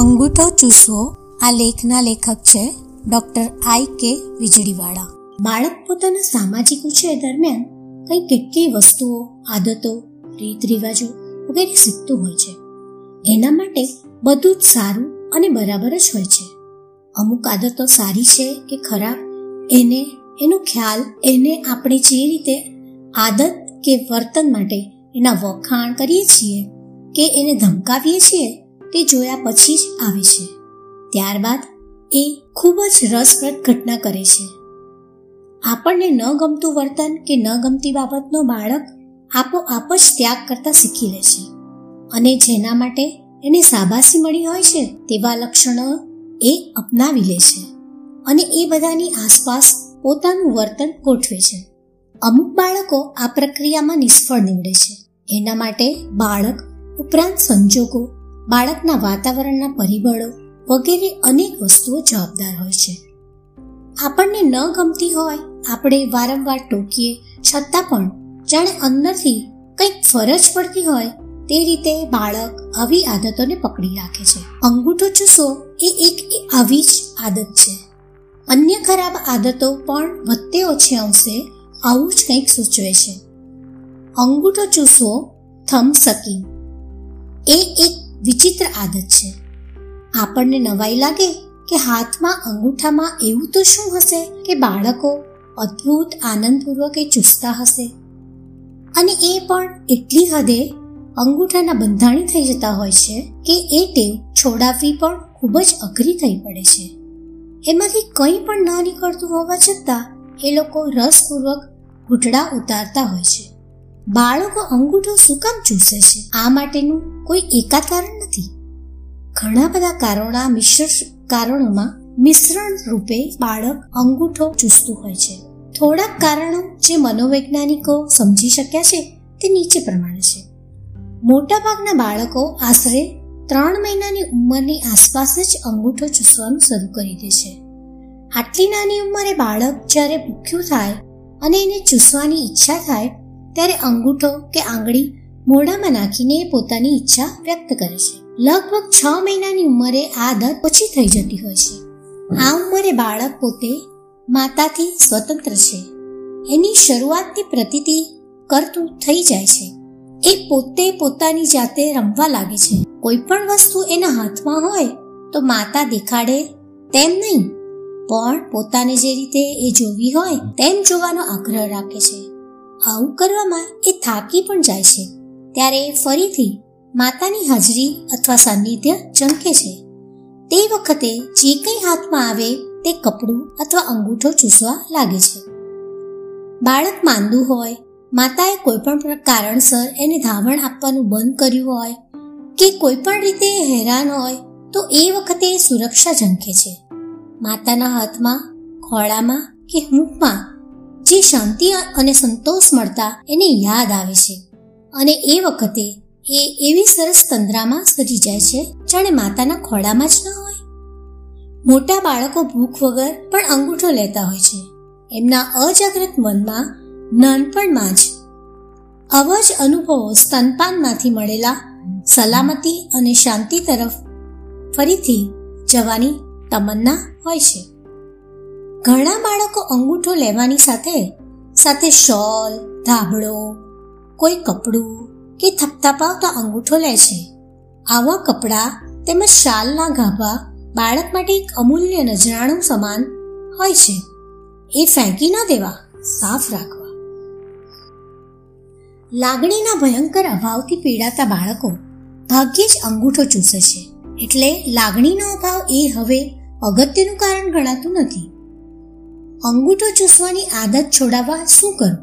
અંગૂઠો ચૂસવો આ લેખના લેખક છે ડોક્ટર આઈ કે વીજળીવાળા. બાળક પોતાના સામાજિક ઉછેર દરમિયાન કઈ કેટલી વસ્તુઓ, આદતો, રીત રિવાજો વગેરે શીખતું હોય છે. એના માટે બધું જ સારું અને બરાબર જ હોય છે. અમુક આદતો સારી છે કે ખરાબ, એને, એનો ખ્યાલ, એને આપણે જે રીતે આદત કે વર્તન માટે એના વખાણ કરીએ છીએ કે એને ધમકાવીએ છીએ તે જોયા પછી જ આવે છે. ત્યારબાદ એ ખૂબ જ રસપ્રદ ઘટના કરે છે. આપણને ન ગમતું વર્તન કે ન ગમતી બાબતનો બાળક આપોઆપ જ ત્યાગ કરતા શીખી લે છે. અને જેના માટે એને સાબાસી મળી હોય છે તેવા લક્ષણો એ અપનાવી લે છે. અને એ બધાની આસપાસ પોતાનું વર્તન ગોઠવે છે. અમુક બાળકો આ પ્રક્રિયામાં નિષ્ફળ નીવડે છે. એના માટે બાળક ઉપરાંત સંજોગો બાળકના વાતાવરણના પરિબળો વગેરે અનેક વસ્તુઓ જવાબદાર હોય છે. આપણને ન ગમતી હોય, આપણે વારંવાર ટોકીએ, છતાં પણ જાણે અંદરથી કંઈક ફરજ પડતી હોય તે રીતે બાળક આવી આદતોને પકડી રાખે છે. અંગૂઠો ચૂસો એ એક આવી જ આદત છે. અન્ય ખરાબ આદતો પણ વધતે ઓછે અંશે આવું જ કંઈક સૂચવે છે. અંગૂઠો ચૂસવો થમ સકી એ એક વિચિત્ર આદત છે. આપણને નવાઈ લાગે કે હાથમાં અંગૂઠામાં એવું તો શું હશે કે બાળકો અદ્ભુત આનંદપૂર્વક એ ચૂસતા હશે? અને એ પણ એટલી હદે અંગૂઠાના બંધાણી થઈ જતા હોય છે કે એ ટેવ છોડાવવી પણ ખૂબ જ અઘરી થઈ પડે છે. એમાંથી કંઈ પણ ન નીકળતું હોવા છતાં એ લોકો રસપૂર્વક ઘૂંટડા ઉતારતા હોય છે. બાળકો અંગૂઠો શું કામ ચૂસે છે? આ માટેનું કોઈ એકાદ કારણ નથી. ઘણા બધા કારણોના મિશ્ર કારણોમાં મિશ્રણ રૂપે બાળક અંગૂઠો ચૂસતું હોય છે. થોડાક કારણો જે મનોવૈજ્ઞાનિકો સમજી શક્યા છે તે નીચે પ્રમાણે છે. મોટાભાગના બાળકો આશરે ત્રણ મહિનાની ઉંમરની આસપાસ જ અંગૂઠો ચૂસવાનું શરૂ કરી દે છે. આટલી નાની ઉંમરે બાળક જ્યારે ભૂખ્યું થાય અને એને ચૂસવાની ઈચ્છા થાય ત્યારે અંગૂઠો કે આંગળી મોઢામાં નાખીને પોતાની ઈચ્છા વ્યક્ત કરે છે. લગભગ છ મહિનાની ઉંમરે આ આદત ઓછી થઈ જતી હોય છે. આ ઉંમરે બાળક પોતે માતાથી સ્વતંત્ર છે. એની શરૂઆતની પ્રતીતિ કરતું થઈ જાય છે. એ પોતે પોતાની જાતે રમવા લાગે છે. કોઈ પણ વસ્તુ એના હાથમાં હોય તો માતા દેખાડે તેમ નહીં, પણ પોતાને જે રીતે એ જોવી હોય તેમ જોવાનો આગ્રહ રાખે છે. આવું કરવામાં એ થાકી પણ જાય છે. ત્યારે ફરીથી માતાની હાજરી અથવા સાનિધ્ય ચમકે છે. તે વખતે જે કંઈ હાથમાં આવે તે કપડું અથવા અંગૂઠો ચૂસવા લાગે છે. બાળક માંદું હોય, માતાએ કોઈ પણ કારણસર એને ધાવણ આપવાનું બંધ કર્યું હોય કે કોઈ પણ રીતે હેરાન હોય તો એ વખતે સુરક્ષા ઝંખે છે. માતાના હાથમાં, ખોળામાં કે હૂંફમાં જે શાંતિ અને સંતોષ મળતા એને યાદ આવે છે. અને એ વખતે એ એવી સરસ તંદ્રામાં સરી જાય છે, જાણે માતાના ખોળામાં જ ન હોય. મોટા બાળકો ભૂખ વગર પણ અંગૂઠો લેતા હોય છે. એમના અજાગ્રત મનમાં નાનપણમાં જ આવા જ અનુભવો સ્તનપાનમાંથી મળેલા સલામતી અને શાંતિ તરફ ફરીથી જવાની તમન્ના હોય છે. ઘણા બાળકો અંગૂઠો લેવાની સાથે સાથે શોલ, ધાબળો, કોઈ કપડું કે થપથપાવતા અંગૂઠો લે છે. આવા કપડાં તેમજ શાલના ગાભા બાળક માટે એક અમૂલ્ય નજરાણું સમાન હોય છે. એ ફેંકી ન દેવા, સાફ રાખવા. લાગણીના ભયંકર અભાવથી પીડાતા બાળકો ભાગ્યે જ અંગૂઠો ચૂસે છે. એટલે લાગણીનો અભાવ એ હવે અગત્યનું કારણ ગણાતું નથી. અંગૂઠો ચૂસવાની આદત છોડાવવા શું કરું?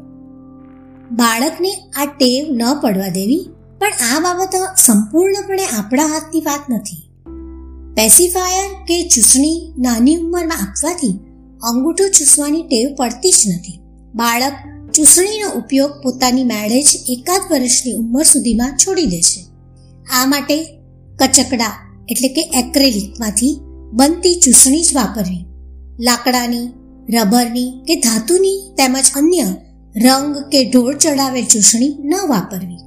બાળકને આ ટેવ ન પડવા દેવી, પણ આ બાબત સંપૂર્ણપણે આપણા હાથની વાત નથી. પેસિફાયર કે ચૂસણી નાની ઉંમરમાં આપવાથી અંગૂઠો ચૂસવાની ટેવ પડતી જ નથી. બાળક ચૂસણીનો ઉપયોગ પોતાની મેળે એકાદ વર્ષની ઉંમર સુધીમાં છોડી દે છે. આ માટે કચકડા, એટલે કે એક્રેલિકમાંથી બનતી ચૂસણી જ વાપરવી. લાકડાની રબરની કે ધાતુની તેમજ અન્ય રંગ કે ઢોળ ચડાવેલ ચૂસણી ન વાપરવી.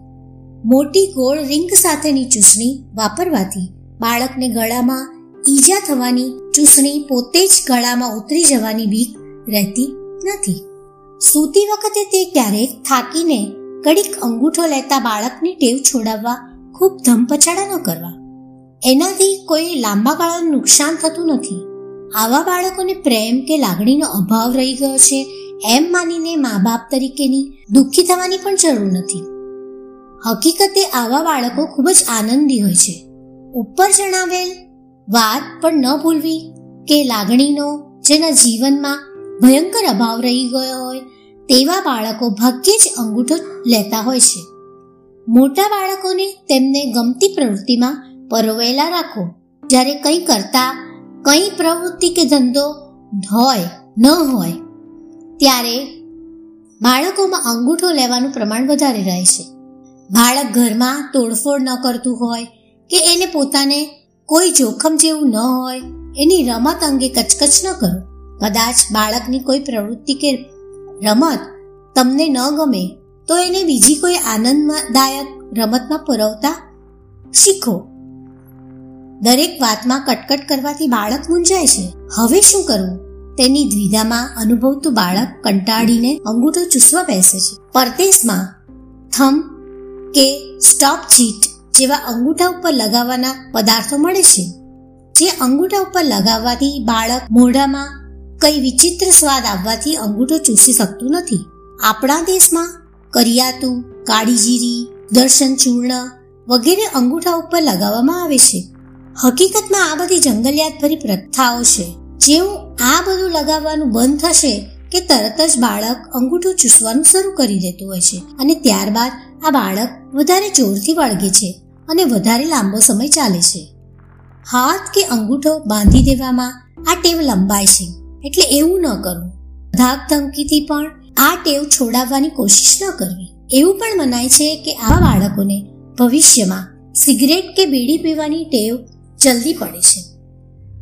મોટી ગોળ રિંગ સાથેની ચૂસણી વાપરવાથી બાળકને ગળામાં ઈજા થવાની ચૂસણી પોતે જ ગળામાં ઉતરી જવાની બીક રહેતી નથી. સૂતી વખતે તે ક્યારેક થાકીને કડીક અંગૂઠો લેતા બાળકની ટેવ છોડાવવા ખૂબ ધમપછાડા ન કરવા. એનાથી કોઈ લાંબા ગાળાનું નુકસાન થતું નથી. આવા બાળકોને પ્રેમ કે લાગણીનો અભાવ રહી ગયો છે, એમ માનીને મા બાપ તરીકેની દુઃખી થવાની પણ જરૂર નથી. હકીકતે આવા બાળકો ખૂબ જ આનંદી હોય છે. ઉપર જણાવેલ વાત પણ ન ભૂલવી કે લાગણીનો જેના જીવનમાં ભયંકર અભાવ રહી ગયો હોય, તેવા બાળકો ભાગ્યે જ અંગૂઠો લેતા હોય છે. મોટા બાળકોને તેમને ગમતી પ્રવૃત્તિમાં પરોવેલા રાખો. જ્યારે કંઈ કરતા કંઈ પ્રવૃત્તિ કે ધંધો હોય ન હોય, ત્યારે બાળકોમાં અંગૂઠો લેવાનું પ્રમાણ વધારે રહે છે. બાળક ઘરમાં તોડફોડ ન કરતું હોય કે એને પોતાને કોઈ જોખમ જેવું ન હોય, એની રમત અંગે કચકચ ન કરો. કદાચ બાળકની કોઈ પ્રવૃત્તિ કે રમત તમને ન ગમે, તો એને બીજી કોઈ આનંદદાયક રમતમાં પુરવતા શીખો. દરેક વાતમાં કટકટ કરવાથી બાળક મૂંઝાય છે. હવે શું કરવું તેની દ્વિધામાં અનુભવતું બાળક કંટાળીને અંગૂઠો ચૂસવા બેસે છે. પરદેશમાં થમ કે સ્ટોપ ચીટ જેવા અંગૂઠા ઉપર લગાવવાના પદાર્થો મળે છે. જે અંગૂઠા ઉપર લગાવવાથી બાળક મોઢામાં કઈ વિચિત્ર સ્વાદ આવવાથી અંગૂઠો ચૂસી શકતું નથી. આપણા દેશમાં કરિયાતું, કાળીજીરી, દર્શન ચૂર્ણ વગેરે અંગૂઠા ઉપર લગાવવામાં આવે છે. હકીકતમાં આ બધી જંગલિયાતભરી પ્રથાઓ છે. જેવું આ બધું લગાવવાનું બંધ થશે કે તરત જ બાળક અંગૂઠું ચૂસવાનું શરૂ કરી દેતું હોય છે અને ત્યારબાદ આ બાળક વધારે જોરથી વળગે છે અને વધારે લાંબો સમય ચાલે છે. હાથ કે અંગૂઠો બાંધી દેવામાં આ ટેવ લંબાય છે, એટલે એવું ન કરવું. ધાક ધમકીથી પણ આ ટેવ છોડાવવાની કોશિશ ન કરવી. એવું પણ મનાય છે કે આ બાળકોને ભવિષ્યમાં સિગરેટ કે બીડી પીવાની ટેવ જલ્દી પડે છે.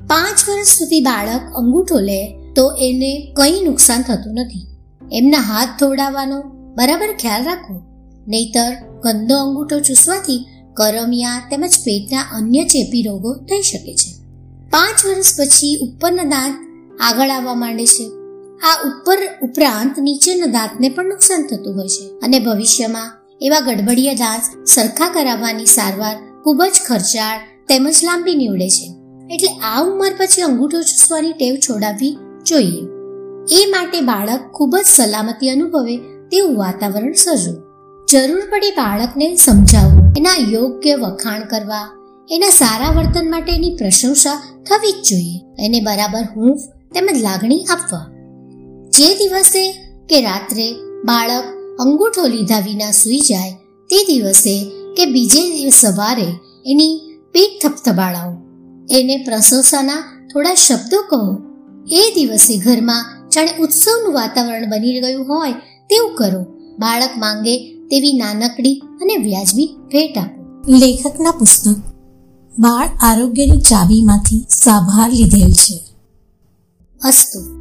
પાંચ વર્ષ સુધી બાળક અંગૂઠો લે તો એને કંઈ નુકસાન થતું નથી. એમના હાથ ધોડાવવાનો બરાબર ખ્યાલ રાખવો નહીતર ગંદો અંગૂઠો ચૂસવાથી કરમિયા તેમજ પેટના અન્ય ચેપી રોગો થઈ શકે છે. પાંચ વર્ષ પછી ઉપરના દાંત આગળ આવવા માંડે છે. આ ઉપર ઉપરાંત નીચેના દાંતને પણ નુકસાન થતું હોય છે અને ભવિષ્યમાં એવા ગડબડિયા દાંત સરખા કરાવવાની સારવાર ખૂબ જ ખર્ચાળ તેમજ લાંબી નીવડે છે. એટલે આ ઉંમર પછી અંગૂઠો ચૂસવાની ટેવ છોડાવવી જોઈએ. એ માટે બાળક ખૂબ જ સલામતી અનુભવે તેવું વાતાવરણ સર્જો જરૂર પડે બાળકને સમજાવવું. એના યોગ્ય વખાણ કરવા, એના સારા વર્તન માટે એની પ્રશંસા થવી જ જોઈએ. એને બરાબર હૂંફ તેમજ લાગણી આપવા. જે દિવસે કે રાત્રે બાળક અંગૂઠો લીધા વિના સૂઈ જાય, તે દિવસે કે બીજે સવારે એની પીઠ થપથપાડાવો એને પ્રશંસાના થોડા શબ્દો કહો. એ દિવસે ઘરમાં જાણે ઉત્સવનું વાતાવરણ બની ગયું હોય તેવું કરો. બાળક માંગે તેવી નાનકડી અને વ્યાજબી ભેટ આપો. લેખકના પુસ્તક. બાળ આરોગ્યની ચાવીમાંથી સાભાર લીધેલ છે. અસ્તુ.